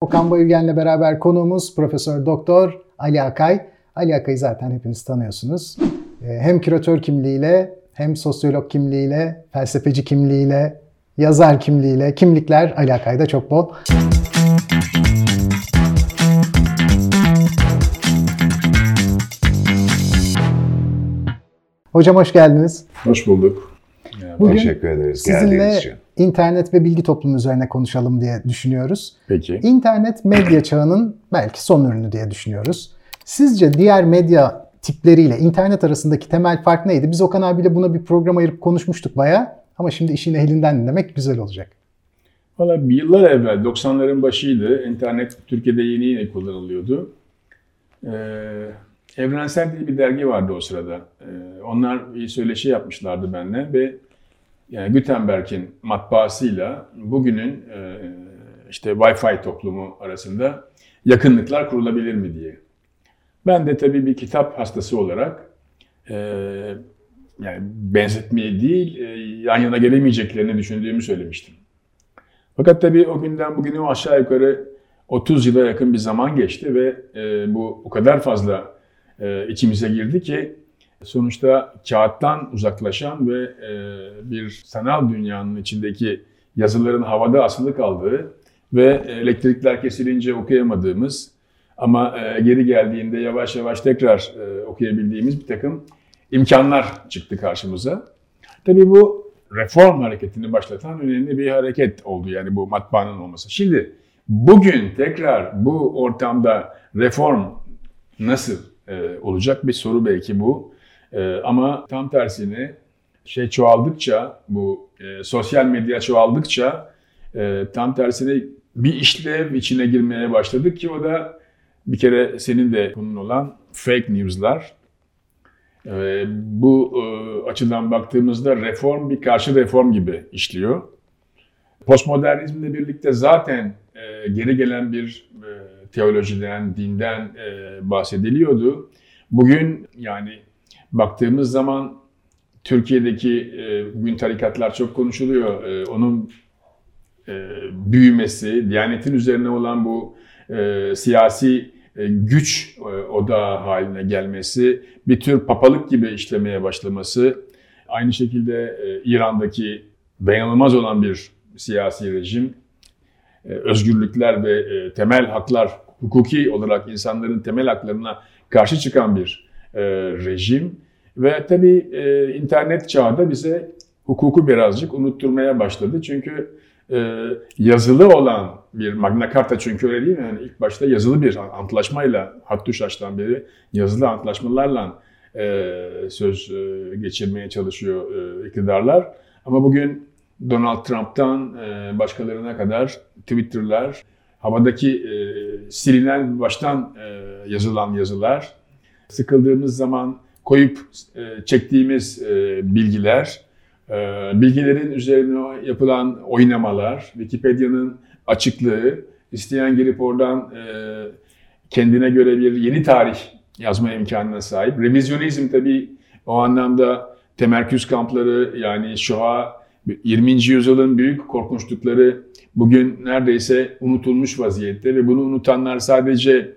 Okan Bayülgen'le beraber konuğumuz Profesör Doktor Ali Akay. Ali Akay'ı zaten hepiniz tanıyorsunuz. Ee, hem küratör kimliğiyle hem sosyolog kimliğiyle, felsefeci kimliğiyle, yazar kimliğiyle, kimlikler Ali Akay'da çok bol. Hocam hoş geldiniz. Hoş bulduk. Bugün Teşekkür ederiz geldiğiniz için. İnternet ve bilgi toplumu üzerine konuşalım diye düşünüyoruz. Peki. İnternet medya çağının belki son ürünü diye düşünüyoruz. Sizce diğer medya tipleriyle internet arasındaki temel fark neydi? Biz Okan abiyle buna bir program ayırıp konuşmuştuk baya. Ama şimdi işin ehlinden dinlemek güzel olacak. Valla yıllar evvel 90'ların başıydı. İnternet Türkiye'de yeni yeni kullanılıyordu. Ee, Evrensel diye bir dergi vardı o sırada. Ee, onlar bir söyleşi yapmışlardı benimle ve yani Gutenberg'in matbaasıyla bugünün e, işte Wi-Fi toplumu arasında yakınlıklar kurulabilir mi diye. Ben de tabii bir kitap hastası olarak e, yani benzetmeyi değil e, yan yana gelemeyeceklerini düşündüğümü söylemiştim. Fakat tabii o günden bugüne aşağı yukarı 30 yıla yakın bir zaman geçti ve bu o kadar fazla içimize girdi ki sonuçta kağıttan uzaklaşan ve e, bir sanal dünyanın içindeki yazıların havada asılı kaldığı ve elektrikler kesilince okuyamadığımız ama e, geri geldiğinde yavaş yavaş tekrar e, okuyabildiğimiz bir takım imkanlar çıktı karşımıza. Tabii bu reform hareketini başlatan önemli bir hareket oldu yani bu matbaanın olması. Şimdi bugün tekrar bu ortamda reform nasıl e, olacak bir soru belki bu. E, ama tam tersine şey çoğaldıkça bu e, sosyal medya çoğaldıkça e, tam tersine bir işlev içine girmeye başladık ki o da bir kere senin de konun olan fake news'lar. E, bu e, açıdan baktığımızda reform bir karşı reform gibi işliyor. Postmodernizmle birlikte zaten e, geri gelen bir e, teolojiden, dinden e, bahsediliyordu. Bugün yani baktığımız zaman Türkiye'deki e, bugün tarikatlar çok konuşuluyor. E, onun e, büyümesi, Diyanet'in üzerine olan bu e, siyasi güç e, odağı haline gelmesi, bir tür papalık gibi işlemeye başlaması, aynı şekilde İran'daki dayanılmaz olan bir siyasi rejim, özgürlükler ve temel haklar, hukuki olarak insanların temel haklarına karşı çıkan bir e, rejim ve tabii e, internet çağda bize hukuku birazcık unutturmaya başladı. Çünkü e, yazılı olan bir Magna Carta çünkü öyle değil mi? Yani ilk başta yazılı bir antlaşmayla, Hattuşaş'tan beri yazılı antlaşmalarla e, söz e, geçirmeye çalışıyor e, iktidarlar. Ama bugün Donald Trump'tan e, başkalarına kadar Twitter'lar, havadaki e, silinen baştan e, yazılan yazılar, sıkıldığımız zaman koyup e, çektiğimiz e, bilgiler, e, bilgilerin üzerine yapılan oynamalar, Wikipedia'nın açıklığı, isteyen girip oradan e, kendine göre bir yeni tarih yazma imkanına sahip. Revizyonizm tabii o anlamda temerküz kampları yani Shoah 20. yüzyılın büyük korkunçlukları bugün neredeyse unutulmuş vaziyette ve bunu unutanlar sadece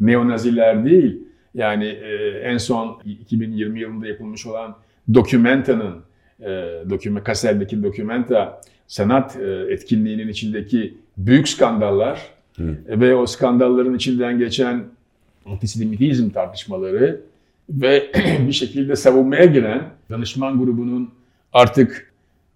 neonaziler değil. Yani e, en son 2020 yılında yapılmış olan Dokumenta'nın, e, doküme, Kassel'deki Dokumenta sanat e, etkinliğinin içindeki büyük skandallar Hı. ve o skandalların içinden geçen antisemitizm tartışmaları ve bir şekilde savunmaya giren danışman grubunun artık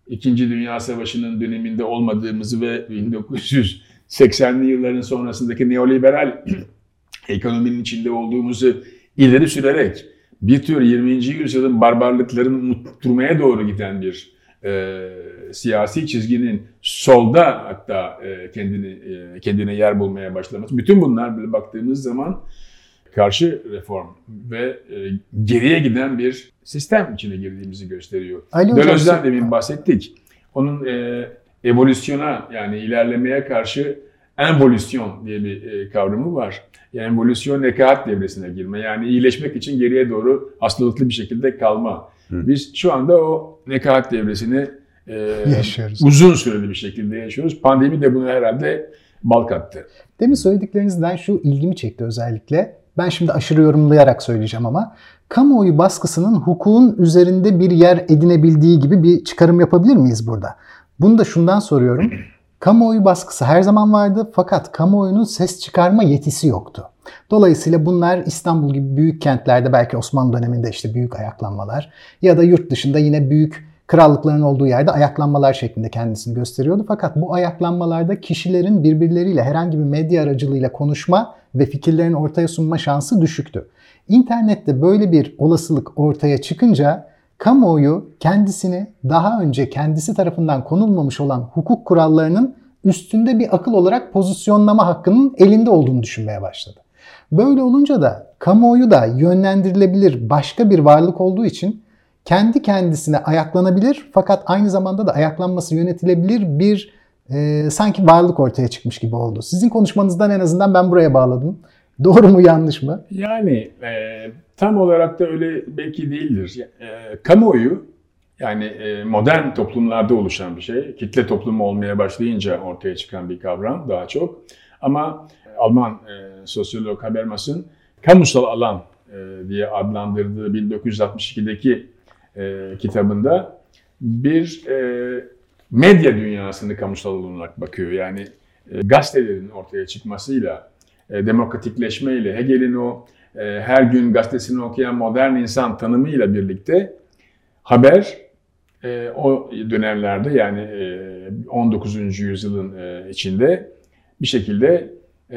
İkinci Dünya Savaşı'nın döneminde olmadığımızı ve 1980'li yılların sonrasındaki neoliberal ekonominin içinde olduğumuzu ileri sürerek bir tür 20. yüzyılın barbarlıklarını unutturmaya doğru giden bir e, siyasi çizginin solda hatta e, kendini e, kendine yer bulmaya başlaması. Bütün bunlar böyle baktığımız zaman karşı reform ve e, geriye giden bir sistem içine girdiğimizi gösteriyor. Deleuze'den demin bahsettik. Onun e, evolüsyona yani ilerlemeye karşı envolüsyon diye bir e, kavramı var. Yani envolüsyon nekaat devresine girme. Yani iyileşmek için geriye doğru hastalıklı bir şekilde kalma. Hı. Biz şu anda o nekaat devresini e, yaşıyoruz. uzun süreli bir şekilde yaşıyoruz. Pandemi de bunu herhalde bal kattı. Demin söylediklerinizden şu ilgimi çekti özellikle. Ben şimdi aşırı yorumlayarak söyleyeceğim ama kamuoyu baskısının hukukun üzerinde bir yer edinebildiği gibi bir çıkarım yapabilir miyiz burada? Bunu da şundan soruyorum. Kamuoyu baskısı her zaman vardı fakat kamuoyunun ses çıkarma yetisi yoktu. Dolayısıyla bunlar İstanbul gibi büyük kentlerde belki Osmanlı döneminde işte büyük ayaklanmalar ya da yurt dışında yine büyük krallıkların olduğu yerde ayaklanmalar şeklinde kendisini gösteriyordu. Fakat bu ayaklanmalarda kişilerin birbirleriyle herhangi bir medya aracılığıyla konuşma ve fikirlerini ortaya sunma şansı düşüktü. İnternette böyle bir olasılık ortaya çıkınca kamuoyu kendisini daha önce kendisi tarafından konulmamış olan hukuk kurallarının üstünde bir akıl olarak pozisyonlama hakkının elinde olduğunu düşünmeye başladı. Böyle olunca da kamuoyu da yönlendirilebilir başka bir varlık olduğu için kendi kendisine ayaklanabilir fakat aynı zamanda da ayaklanması yönetilebilir bir e, sanki varlık ortaya çıkmış gibi oldu. Sizin konuşmanızdan en azından ben buraya bağladım. Doğru mu yanlış mı? Yani e, tam olarak da öyle belki değildir. E, kamuoyu yani e, modern toplumlarda oluşan bir şey. Kitle toplumu olmaya başlayınca ortaya çıkan bir kavram daha çok. Ama Alman e, sosyolog Habermas'ın kamusal alan e, diye adlandırdığı 1962'deki e, kitabında bir e, medya dünyasını kamusal olarak bakıyor. Yani e, gazetelerin ortaya çıkmasıyla, e, demokratikleşmeyle, Hegel'in o her gün gazetesini okuyan modern insan tanımıyla birlikte haber e, o dönemlerde yani e, 19. yüzyılın e, içinde bir şekilde e,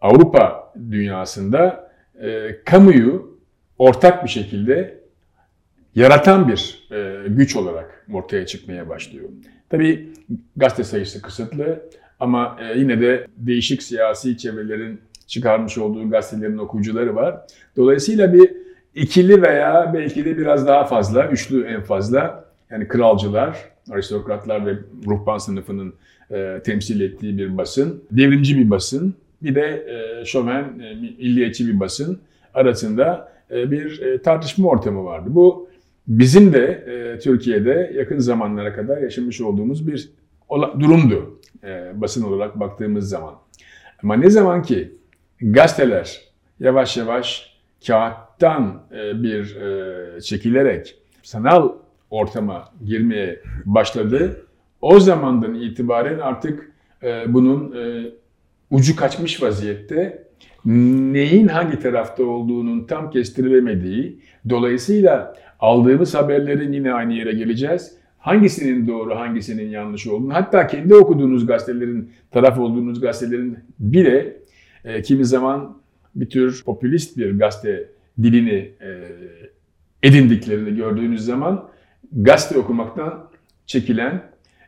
Avrupa dünyasında e, kamuyu ortak bir şekilde yaratan bir e, güç olarak ortaya çıkmaya başlıyor. Tabii gazete sayısı kısıtlı ama e, yine de değişik siyasi çevrelerin çıkarmış olduğu gazetelerin okuyucuları var. Dolayısıyla bir ikili veya belki de biraz daha fazla, üçlü en fazla yani kralcılar, aristokratlar ve ruhban sınıfının e, temsil ettiği bir basın, devrimci bir basın, bir de e, şoven, e, milliyetçi bir basın arasında e, bir e, tartışma ortamı vardı. Bu bizim de e, Türkiye'de yakın zamanlara kadar yaşamış olduğumuz bir durumdu e, basın olarak baktığımız zaman. Ama ne zaman ki gazeteler yavaş yavaş kağıttan e, bir e, çekilerek sanal ortama girmeye başladı, o zamandan itibaren artık e, bunun ucu kaçmış vaziyette neyin hangi tarafta olduğunun tam kestirilemediği, dolayısıyla aldığımız haberlerin yine aynı yere geleceğiz. Hangisinin doğru, hangisinin yanlış olduğunu, hatta kendi okuduğunuz gazetelerin, taraf olduğunuz gazetelerin bile e, kimi zaman bir tür popülist bir gazete dilini e, edindiklerini gördüğünüz zaman gazete okumaktan çekilen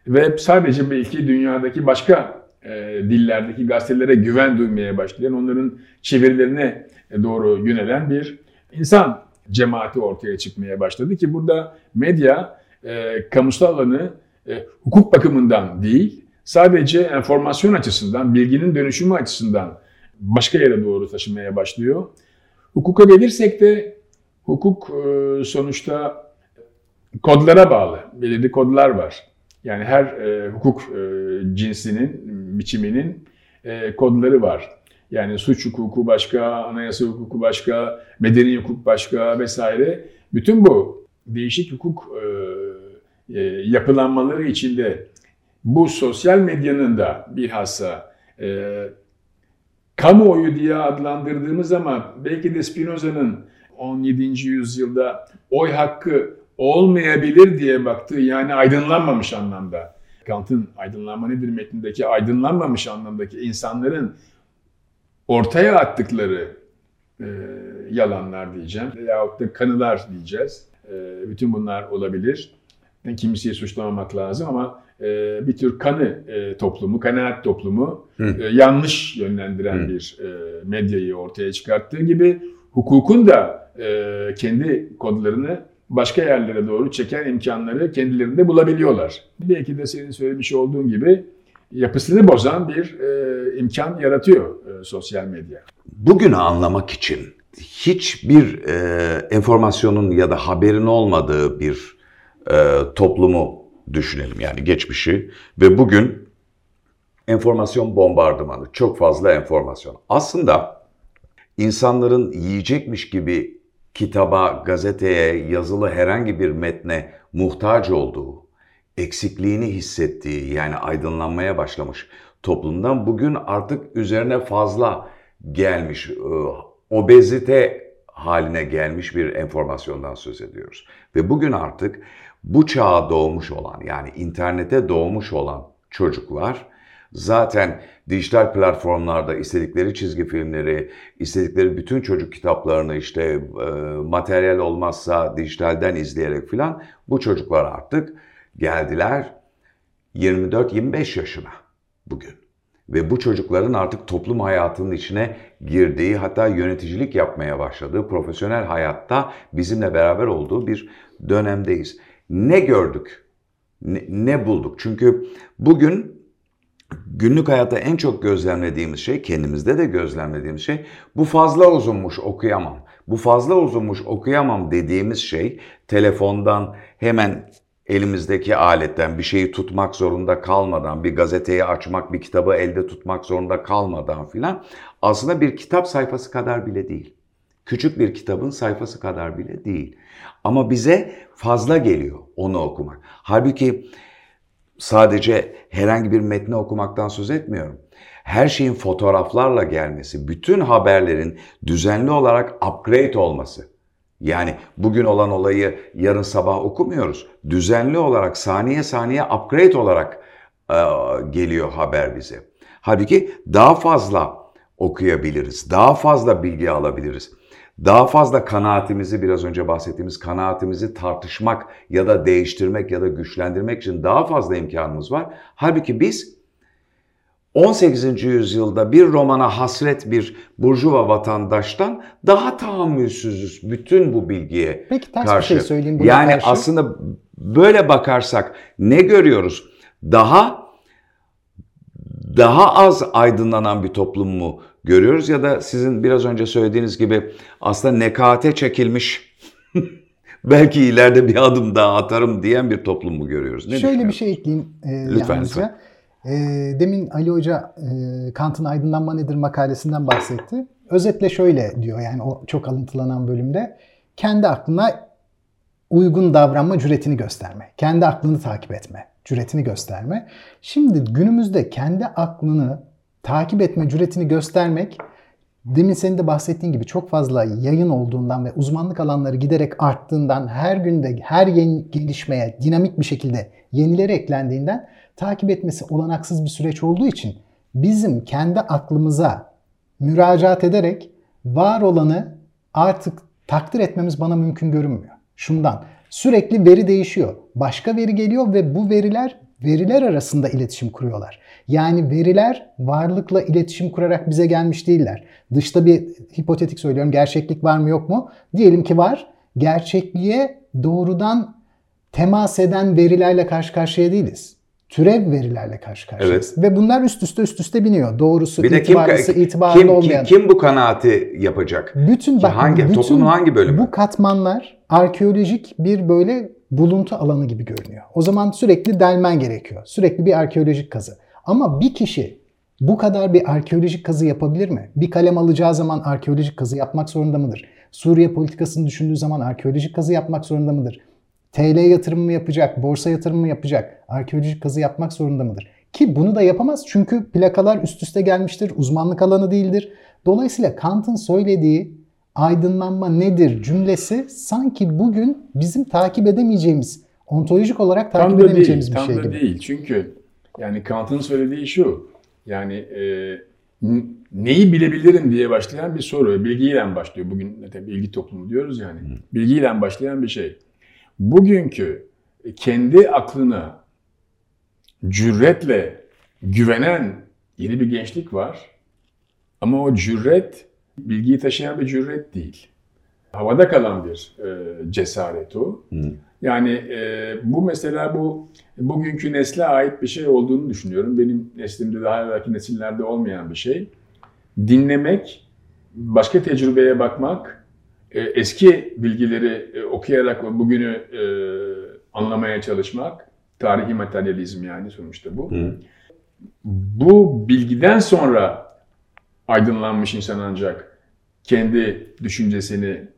ve sadece belki dünyadaki başka e, dillerdeki gazetelere güven duymaya başlayan, onların çevirilerine doğru yönelen bir insan cemaati ortaya çıkmaya başladı ki burada medya e, kamusal alanı e, hukuk bakımından değil, sadece enformasyon açısından, bilginin dönüşümü açısından başka yere doğru taşımaya başlıyor. Hukuka gelirsek de hukuk e, sonuçta kodlara bağlı, belirli kodlar var. Yani her e, hukuk e, cinsinin, biçiminin kodları var. Yani suç hukuku başka, anayasa hukuku başka, medeni hukuk başka vesaire. Bütün bu değişik hukuk yapılanmaları içinde bu sosyal medyanın da bilhassa e, kamuoyu diye adlandırdığımız ama belki de Spinoza'nın 17. yüzyılda oy hakkı olmayabilir diye baktığı yani aydınlanmamış anlamda. Kant'ın aydınlanma nedir metnindeki aydınlanmamış anlamdaki insanların ortaya attıkları e, yalanlar diyeceğim veyahut da kanılar diyeceğiz. E, bütün bunlar olabilir. Kimseyi suçlamamak lazım ama e, bir tür kanı e, toplumu, kanaat toplumu e, yanlış yönlendiren Hı. bir e, medyayı ortaya çıkarttığı gibi hukukun da e, kendi kodlarını başka yerlere doğru çeken imkanları kendilerinde bulabiliyorlar. Belki de senin söylemiş olduğun gibi yapısını bozan bir e, imkan yaratıyor e, sosyal medya. Bugünü anlamak için hiçbir e, enformasyonun ya da haberin olmadığı bir e, toplumu düşünelim yani geçmişi ve bugün Enformasyon bombardımanı, çok fazla enformasyon. Aslında insanların yiyecekmiş gibi kitaba, gazeteye, yazılı herhangi bir metne muhtaç olduğu, eksikliğini hissettiği yani aydınlanmaya başlamış toplumdan bugün artık üzerine fazla gelmiş, e, obezite haline gelmiş bir enformasyondan söz ediyoruz. Ve bugün artık bu çağa doğmuş olan yani internete doğmuş olan çocuklar zaten dijital platformlarda istedikleri çizgi filmleri, istedikleri bütün çocuk kitaplarını işte e, materyal olmazsa dijitalden izleyerek filan bu çocuklar artık geldiler 24-25 yaşına bugün. Ve bu çocukların artık toplum hayatının içine girdiği hatta yöneticilik yapmaya başladığı profesyonel hayatta bizimle beraber olduğu bir dönemdeyiz. Ne gördük? Ne, ne bulduk? Çünkü bugün günlük hayatta en çok gözlemlediğimiz şey, kendimizde de gözlemlediğimiz şey bu fazla uzunmuş okuyamam. Bu fazla uzunmuş okuyamam dediğimiz şey telefondan hemen elimizdeki aletten bir şeyi tutmak zorunda kalmadan, bir gazeteyi açmak, bir kitabı elde tutmak zorunda kalmadan filan aslında bir kitap sayfası kadar bile değil. Küçük bir kitabın sayfası kadar bile değil. Ama bize fazla geliyor onu okumak. Halbuki sadece herhangi bir metni okumaktan söz etmiyorum. Her şeyin fotoğraflarla gelmesi, bütün haberlerin düzenli olarak upgrade olması. Yani bugün olan olayı yarın sabah okumuyoruz. Düzenli olarak saniye saniye upgrade olarak e, geliyor haber bize. Halbuki daha fazla okuyabiliriz, daha fazla bilgi alabiliriz. Daha fazla kanaatimizi biraz önce bahsettiğimiz kanaatimizi tartışmak ya da değiştirmek ya da güçlendirmek için daha fazla imkanımız var. Halbuki biz 18. yüzyılda bir romana hasret bir burjuva vatandaştan daha tahammülsüzüz bütün bu bilgiye Peki ters karşı. bir şey söyleyeyim buna Yani karşı. aslında böyle bakarsak ne görüyoruz? Daha daha az aydınlanan bir toplum mu görüyoruz ya da sizin biraz önce söylediğiniz gibi aslında nekate çekilmiş belki ileride bir adım daha atarım diyen bir toplum mu görüyoruz? Ne Şöyle bir şey ekleyeyim e, Lütfen, yalnızca. lütfen. E, demin Ali Hoca e, Kant'ın Aydınlanma Nedir makalesinden bahsetti. Özetle şöyle diyor yani o çok alıntılanan bölümde. Kendi aklına uygun davranma cüretini gösterme. Kendi aklını takip etme cüretini gösterme. Şimdi günümüzde kendi aklını takip etme cüretini göstermek demin senin de bahsettiğin gibi çok fazla yayın olduğundan ve uzmanlık alanları giderek arttığından her günde her yeni gelişmeye dinamik bir şekilde yenileri eklendiğinden takip etmesi olanaksız bir süreç olduğu için bizim kendi aklımıza müracaat ederek var olanı artık takdir etmemiz bana mümkün görünmüyor. Şundan sürekli veri değişiyor. Başka veri geliyor ve bu veriler veriler arasında iletişim kuruyorlar. Yani veriler varlıkla iletişim kurarak bize gelmiş değiller. Dışta bir hipotetik söylüyorum gerçeklik var mı yok mu? Diyelim ki var. Gerçekliğe doğrudan temas eden verilerle karşı karşıya değiliz. Türev verilerle karşı karşıyayız. Ve bunlar üst üste üst üste biniyor. Doğrusu, Bir de itibarlısı, kim, itibarlı kim, olmayan. kim bu kanaati yapacak? Bütün bak hangi- bütün toplumun hangi bölümü? Bu katmanlar arkeolojik bir böyle buluntu alanı gibi görünüyor. O zaman sürekli delmen gerekiyor. Sürekli bir arkeolojik kazı. Ama bir kişi bu kadar bir arkeolojik kazı yapabilir mi? Bir kalem alacağı zaman arkeolojik kazı yapmak zorunda mıdır? Suriye politikasını düşündüğü zaman arkeolojik kazı yapmak zorunda mıdır? TL yatırımı mı yapacak, borsa yatırımı mı yapacak, arkeolojik kazı yapmak zorunda mıdır? Ki bunu da yapamaz çünkü plakalar üst üste gelmiştir, uzmanlık alanı değildir. Dolayısıyla Kant'ın söylediği aydınlanma nedir cümlesi sanki bugün bizim takip edemeyeceğimiz, ontolojik olarak takip Tam da edemeyeceğimiz değil, bir tam şey da gibi. değil. Çünkü yani Kant'ın söylediği şu. Yani e, neyi bilebilirim diye başlayan bir soru. Bilgiyle başlıyor. Bugün ne de bilgi toplumu diyoruz yani. Bilgiyle başlayan bir şey. Bugünkü kendi aklına cüretle güvenen yeni bir gençlik var. Ama o cüret bilgiyi taşıyan bir cüret değil. Havada kalan bir e, cesaret o. Yani e, bu mesela bu bugünkü nesle ait bir şey olduğunu düşünüyorum. Benim neslimde daha evvelki nesillerde olmayan bir şey. Dinlemek, başka tecrübeye bakmak, e, eski bilgileri e, okuyarak bugünü e, anlamaya çalışmak, tarihi materyalizm yani sonuçta bu. Hı. bu bilgiden sonra aydınlanmış insan ancak kendi düşüncesini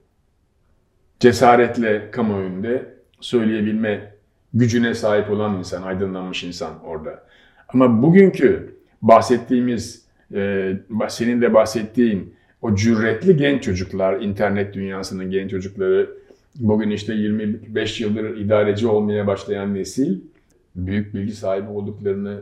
cesaretle kamuoyunda söyleyebilme gücüne sahip olan insan, aydınlanmış insan orada. Ama bugünkü bahsettiğimiz, e, senin de bahsettiğin o cüretli genç çocuklar, internet dünyasının genç çocukları, bugün işte 25 yıldır idareci olmaya başlayan nesil, büyük bilgi sahibi olduklarını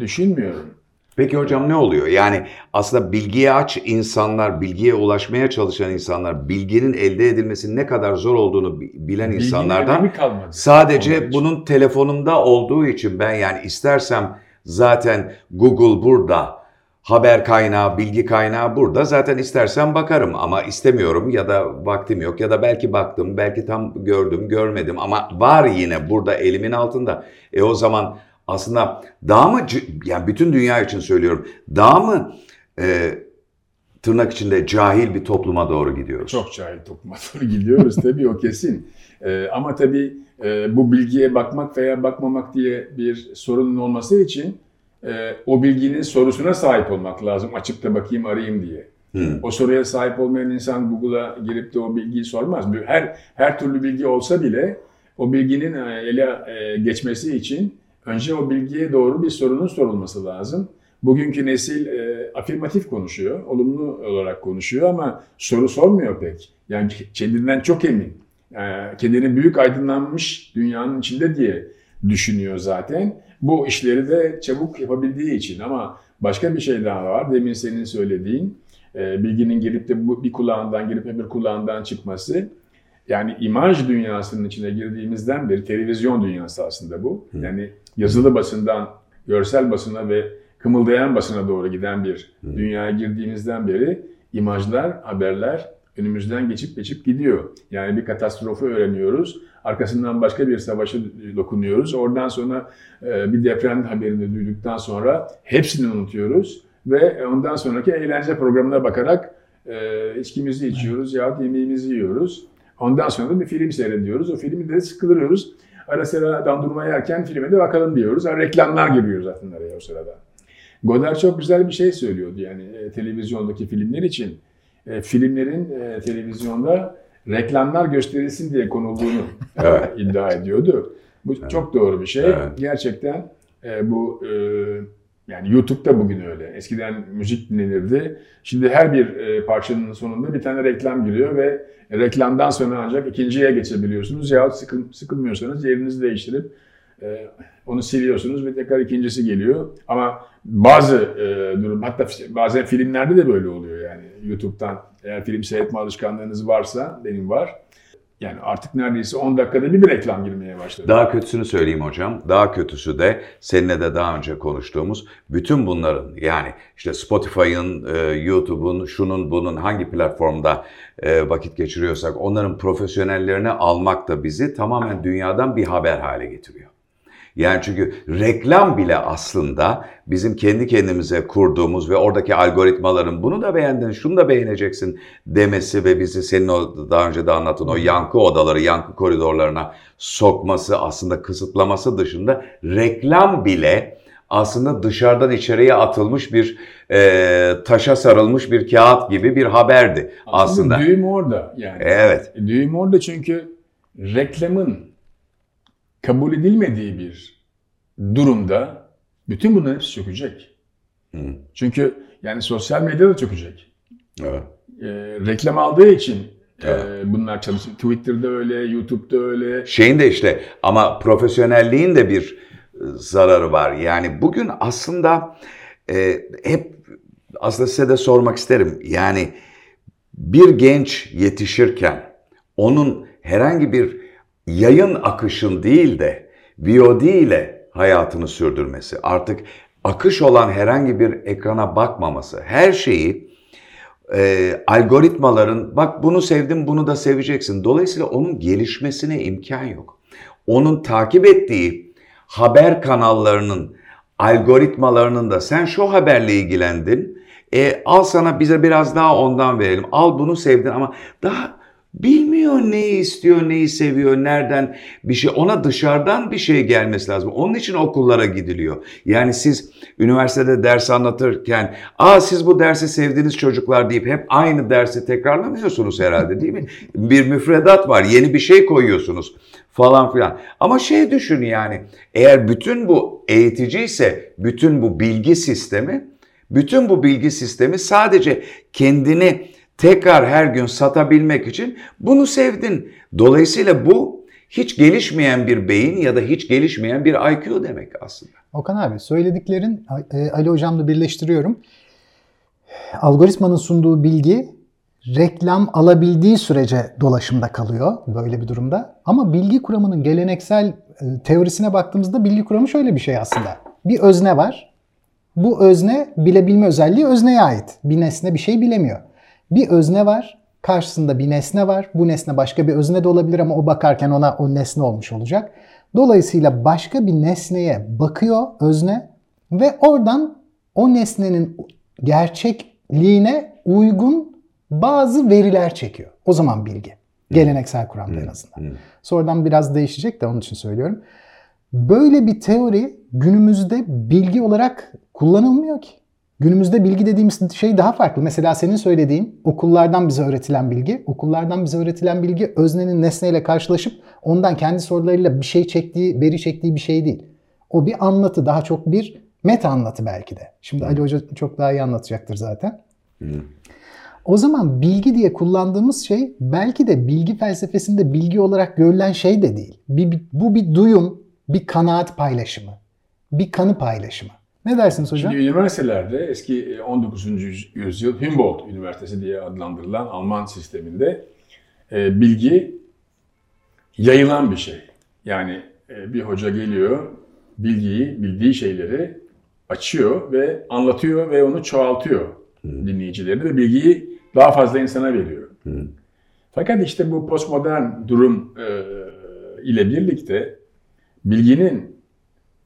düşünmüyorum. Peki hocam ne oluyor? Yani aslında bilgiye aç insanlar, bilgiye ulaşmaya çalışan insanlar, bilginin elde edilmesinin ne kadar zor olduğunu bilen Bilginin insanlardan sadece bunun telefonumda olduğu için ben yani istersem zaten Google burada, haber kaynağı, bilgi kaynağı burada. Zaten istersem bakarım ama istemiyorum ya da vaktim yok ya da belki baktım, belki tam gördüm, görmedim ama var yine burada elimin altında. E o zaman aslında daha mı, yani bütün dünya için söylüyorum, daha mı e, tırnak içinde cahil bir topluma doğru gidiyoruz? Çok cahil topluma doğru gidiyoruz tabii o kesin. E, ama tabii e, bu bilgiye bakmak veya bakmamak diye bir sorunun olması için e, o bilginin sorusuna sahip olmak lazım. Açıp da bakayım arayayım diye. Hmm. O soruya sahip olmayan insan Google'a girip de o bilgiyi sormaz. Her her türlü bilgi olsa bile o bilginin e, ele e, geçmesi için önce o bilgiye doğru bir sorunun sorulması lazım. Bugünkü nesil e, afirmatif konuşuyor, olumlu olarak konuşuyor ama soru sormuyor pek. Yani kendinden çok emin, e, kendini büyük aydınlanmış dünyanın içinde diye düşünüyor zaten. Bu işleri de çabuk yapabildiği için ama başka bir şey daha var. Demin senin söylediğin e, bilginin girip de bu bir kulağından girip öbür kulağından çıkması. Yani imaj dünyasının içine girdiğimizden beri televizyon dünyası aslında bu. Yani yazılı basından görsel basına ve kımıldayan basına doğru giden bir dünyaya girdiğimizden beri imajlar, haberler önümüzden geçip geçip gidiyor. Yani bir katastrofu öğreniyoruz. Arkasından başka bir savaşı dokunuyoruz. Oradan sonra e, bir deprem haberini duyduktan sonra hepsini unutuyoruz. Ve ondan sonraki eğlence programına bakarak e, içkimizi içiyoruz ya yemeğimizi yiyoruz. Ondan sonra da bir film seyrediyoruz. O filmi de sıkılıyoruz. Ara sıra dandurma yerken filme de bakalım diyoruz. Yani reklamlar giriyor zaten araya o sırada. Godard çok güzel bir şey söylüyordu yani e, televizyondaki filmler için. E, filmlerin e, televizyonda reklamlar gösterilsin diye konulduğunu evet. iddia ediyordu. Bu evet. çok doğru bir şey. Evet. Gerçekten e, bu e, yani YouTube'da bugün öyle. Eskiden müzik dinlenirdi. Şimdi her bir e, parçanın sonunda bir tane reklam giriyor ve reklamdan sonra ancak ikinciye geçebiliyorsunuz. Yahut sıkıl, sıkılmıyorsanız yerinizi değiştirip e, onu siliyorsunuz ve tekrar ikincisi geliyor. Ama bazı e, durum hatta bazen filmlerde de böyle oluyor yani YouTube'dan eğer film seyretme alışkanlığınız varsa benim var. Yani artık neredeyse 10 dakikada bir, bir reklam girmeye başladı. Daha kötüsünü söyleyeyim hocam. Daha kötüsü de seninle de daha önce konuştuğumuz bütün bunların yani işte Spotify'ın, e, YouTube'un, şunun bunun hangi platformda e, vakit geçiriyorsak onların profesyonellerini almak da bizi tamamen dünyadan bir haber hale getiriyor. Yani çünkü reklam bile aslında bizim kendi kendimize kurduğumuz ve oradaki algoritmaların bunu da beğendin, şunu da beğeneceksin demesi ve bizi senin o daha önce de anlattığın o yankı odaları, yankı koridorlarına sokması, aslında kısıtlaması dışında reklam bile aslında dışarıdan içeriye atılmış bir e, taşa sarılmış bir kağıt gibi bir haberdi aslında. aslında. Düğüm orada yani. Evet. Düğüm orada çünkü reklamın kabul edilmediği bir durumda bütün bunların hepsi çökecek. Hı. Çünkü yani sosyal medya da çökecek. Evet. E, reklam aldığı için e, evet. e, bunlar çalışıyor. Twitter'da öyle, YouTube'da öyle. Şeyin de işte ama profesyonelliğin de bir e, zararı var. Yani bugün aslında e, hep aslında size de sormak isterim. Yani bir genç yetişirken onun herhangi bir yayın akışın değil de VOD ile hayatını sürdürmesi, artık akış olan herhangi bir ekrana bakmaması, her şeyi e, algoritmaların bak bunu sevdim bunu da seveceksin. Dolayısıyla onun gelişmesine imkan yok. Onun takip ettiği haber kanallarının algoritmalarının da sen şu haberle ilgilendin. E, al sana bize biraz daha ondan verelim. Al bunu sevdin ama daha bilmiyor neyi istiyor, neyi seviyor, nereden bir şey. Ona dışarıdan bir şey gelmesi lazım. Onun için okullara gidiliyor. Yani siz üniversitede ders anlatırken, aa siz bu dersi sevdiğiniz çocuklar deyip hep aynı dersi tekrarlamıyorsunuz herhalde değil mi? Bir müfredat var, yeni bir şey koyuyorsunuz falan filan. Ama şey düşün yani, eğer bütün bu eğitici ise bütün bu bilgi sistemi, bütün bu bilgi sistemi sadece kendini tekrar her gün satabilmek için bunu sevdin. Dolayısıyla bu hiç gelişmeyen bir beyin ya da hiç gelişmeyen bir IQ demek aslında. Okan abi söylediklerin e, Ali hocamla birleştiriyorum. Algoritmanın sunduğu bilgi reklam alabildiği sürece dolaşımda kalıyor böyle bir durumda. Ama bilgi kuramının geleneksel e, teorisine baktığımızda bilgi kuramı şöyle bir şey aslında. Bir özne var. Bu özne bilebilme özelliği özneye ait. Bir nesne bir şey bilemiyor. Bir özne var, karşısında bir nesne var. Bu nesne başka bir özne de olabilir ama o bakarken ona o nesne olmuş olacak. Dolayısıyla başka bir nesneye bakıyor özne ve oradan o nesnenin gerçekliğine uygun bazı veriler çekiyor. O zaman bilgi. Geleneksel kuramda en azından. Sonradan biraz değişecek de onun için söylüyorum. Böyle bir teori günümüzde bilgi olarak kullanılmıyor ki. Günümüzde bilgi dediğimiz şey daha farklı. Mesela senin söylediğin okullardan bize öğretilen bilgi. Okullardan bize öğretilen bilgi öznenin nesneyle karşılaşıp ondan kendi sorularıyla bir şey çektiği, veri çektiği bir şey değil. O bir anlatı, daha çok bir meta anlatı belki de. Şimdi Ali Hoca çok daha iyi anlatacaktır zaten. O zaman bilgi diye kullandığımız şey belki de bilgi felsefesinde bilgi olarak görülen şey de değil. Bir, bu bir duyum, bir kanaat paylaşımı, bir kanı paylaşımı. Ne dersiniz hocam? Şimdi üniversitelerde eski 19. yüzyıl Humboldt Üniversitesi diye adlandırılan Alman sisteminde e, bilgi yayılan bir şey. Yani e, bir hoca geliyor, bilgiyi, bildiği şeyleri açıyor ve anlatıyor ve onu çoğaltıyor dinleyicilerine ve bilgiyi daha fazla insana veriyor. Hı. Fakat işte bu postmodern durum e, ile birlikte bilginin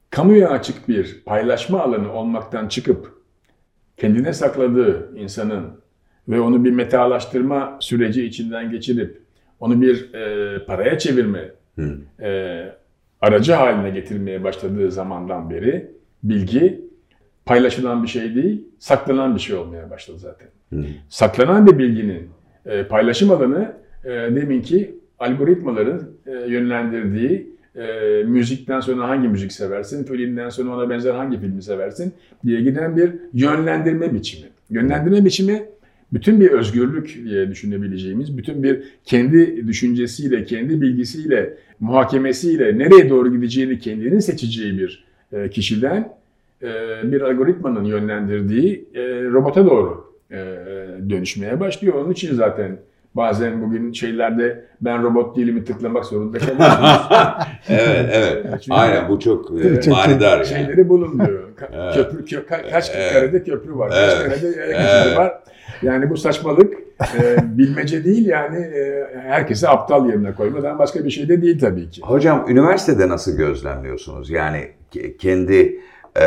kamuya açık bir paylaşma alanı olmaktan çıkıp kendine sakladığı insanın ve onu bir metalaştırma süreci içinden geçirip onu bir e, paraya çevirme e, aracı haline getirmeye başladığı zamandan beri bilgi paylaşılan bir şey değil, saklanan bir şey olmaya başladı zaten. Hı. Saklanan bir bilginin e, paylaşım alanı e, deminki algoritmaların e, yönlendirdiği e, müzikten sonra hangi müzik seversin, filmden sonra ona benzer hangi filmi seversin diye giden bir yönlendirme biçimi. Yönlendirme biçimi bütün bir özgürlük diye düşünebileceğimiz, bütün bir kendi düşüncesiyle, kendi bilgisiyle, muhakemesiyle nereye doğru gideceğini kendinin seçeceği bir e, kişiden e, bir algoritmanın yönlendirdiği e, robota doğru dönüşmeye başlıyor. Onun için zaten Bazen bugün şeylerde ben robot değilimi tıklamak zorunda kalıyorsunuz. evet, evet. Çünkü Aynen bu çok e, manidar yani. Şeyleri bulunmuyor. Ka- köprü, kö- ka- kaç evet. karede köprü var, kaç evet. karede evet. var. Yani bu saçmalık e, bilmece değil yani e, herkesi aptal yerine koymadan başka bir şey de değil tabii ki. Hocam üniversitede nasıl gözlemliyorsunuz? Yani kendi e,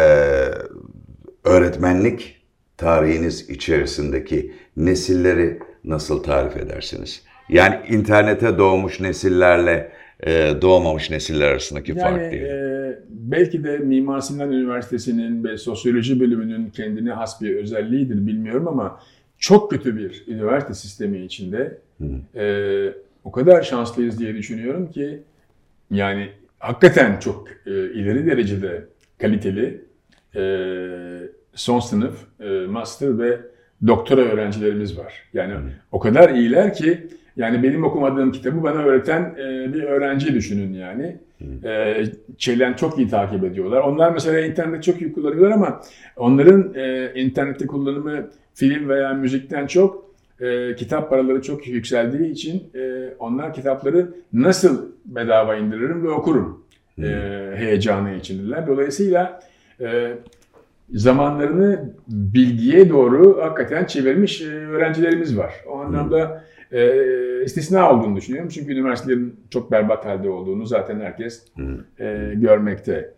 öğretmenlik tarihiniz içerisindeki nesilleri nasıl tarif edersiniz? Yani internete doğmuş nesillerle e, doğmamış nesiller arasındaki yani, fark değil. E, belki de Mimar Sinan Üniversitesi'nin ve sosyoloji bölümünün kendine has bir özelliğidir bilmiyorum ama çok kötü bir üniversite sistemi içinde e, o kadar şanslıyız diye düşünüyorum ki yani hakikaten çok e, ileri derecede kaliteli e, son sınıf, e, master ve doktora öğrencilerimiz var. Yani o kadar iyiler ki yani benim okumadığım kitabı bana öğreten e, bir öğrenci düşünün yani. E, şeylerini çok iyi takip ediyorlar. Onlar mesela internet çok iyi kullanıyorlar ama onların e, internette kullanımı film veya müzikten çok e, kitap paraları çok yükseldiği için e, onlar kitapları nasıl bedava indiririm ve okurum e, heyecanı içindeler. Dolayısıyla e, zamanlarını bilgiye doğru hakikaten çevirmiş e, öğrencilerimiz var. O anlamda e, istisna olduğunu düşünüyorum. Çünkü üniversitelerin çok berbat halde olduğunu zaten herkes e, görmekte.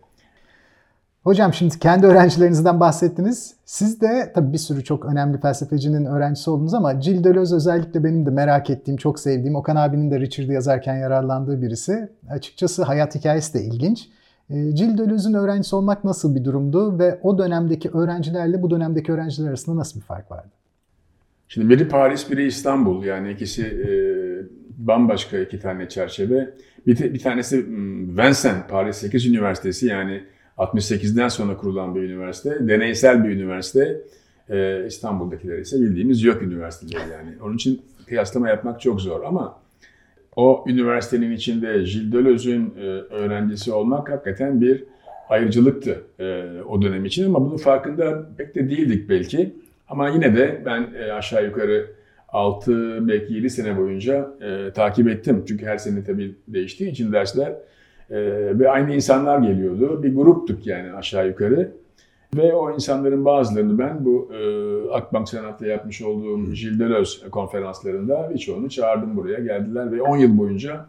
Hocam şimdi kendi öğrencilerinizden bahsettiniz. Siz de tabii bir sürü çok önemli felsefecinin öğrencisi oldunuz ama Gilles Deleuze özellikle benim de merak ettiğim, çok sevdiğim, Okan abinin de Richard'ı yazarken yararlandığı birisi. Açıkçası hayat hikayesi de ilginç. E, Gilles Deleuze'ün öğrencisi olmak nasıl bir durumdu ve o dönemdeki öğrencilerle bu dönemdeki öğrenciler arasında nasıl bir fark vardı? Şimdi biri Paris, biri İstanbul. Yani ikisi e, bambaşka iki tane çerçeve. Bir, bir tanesi Vincennes, Paris 8 Üniversitesi yani 68'den sonra kurulan bir üniversite. Deneysel bir üniversite. E, İstanbul'dakiler ise bildiğimiz yok üniversiteleri yani. Onun için kıyaslama yapmak çok zor ama o üniversitenin içinde Gilles Deleuze'ün e, öğrencisi olmak hakikaten bir ayrıcılıktı e, o dönem için ama bunun farkında pek de değildik belki. Ama yine de ben e, aşağı yukarı 6 belki 7 sene boyunca takip ettim. Çünkü her sene tabii değiştiği için dersler ve aynı insanlar geliyordu. Bir gruptuk yani aşağı yukarı. Ve o insanların bazılarını ben bu e, Akbank Senat'ta yapmış olduğum Deleuze konferanslarında birçoğunu çağırdım buraya geldiler ve 10 yıl boyunca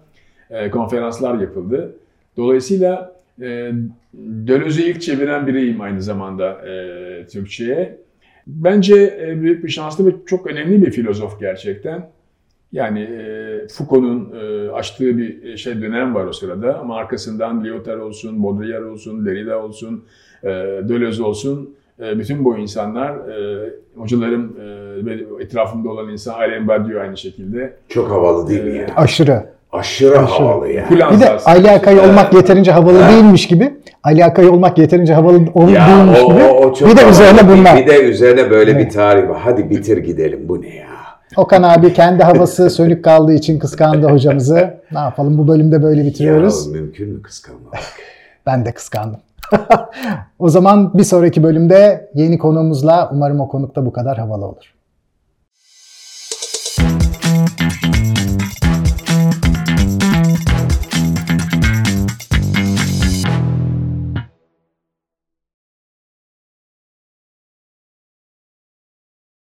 e, konferanslar yapıldı. Dolayısıyla e, Deleuze'ü ilk çeviren biriyim aynı zamanda e, Türkçe'ye. Bence e, büyük bir şanslı ve çok önemli bir filozof gerçekten. Yani e, Foucault'un e, açtığı bir şey dönem var o sırada ama arkasından Lyotard olsun, Baudrillard olsun, Derrida olsun, e, Deleuze olsun e, bütün bu insanlar, e, hocalarım e, etrafımda olan insan, Alain Badiou aynı şekilde. Çok havalı değil mi ya? Aşırı. Aşırı, Aşırı. havalı ya. Bir de Ali Akay olmak yeterince havalı değilmiş gibi. Ali Akay olmak yeterince havalı ol, ya, değilmiş o, gibi. O, o bir de üzerine bunlar. Bir de üzerine böyle evet. bir tarih var. Hadi bitir gidelim bu ne ya? Okan abi kendi havası sönük kaldığı için kıskandı hocamızı. Ne yapalım bu bölümde böyle bitiriyoruz. Ya mümkün mü kıskanmak? ben de kıskandım. o zaman bir sonraki bölümde yeni konuğumuzla umarım o konukta bu kadar havalı olur.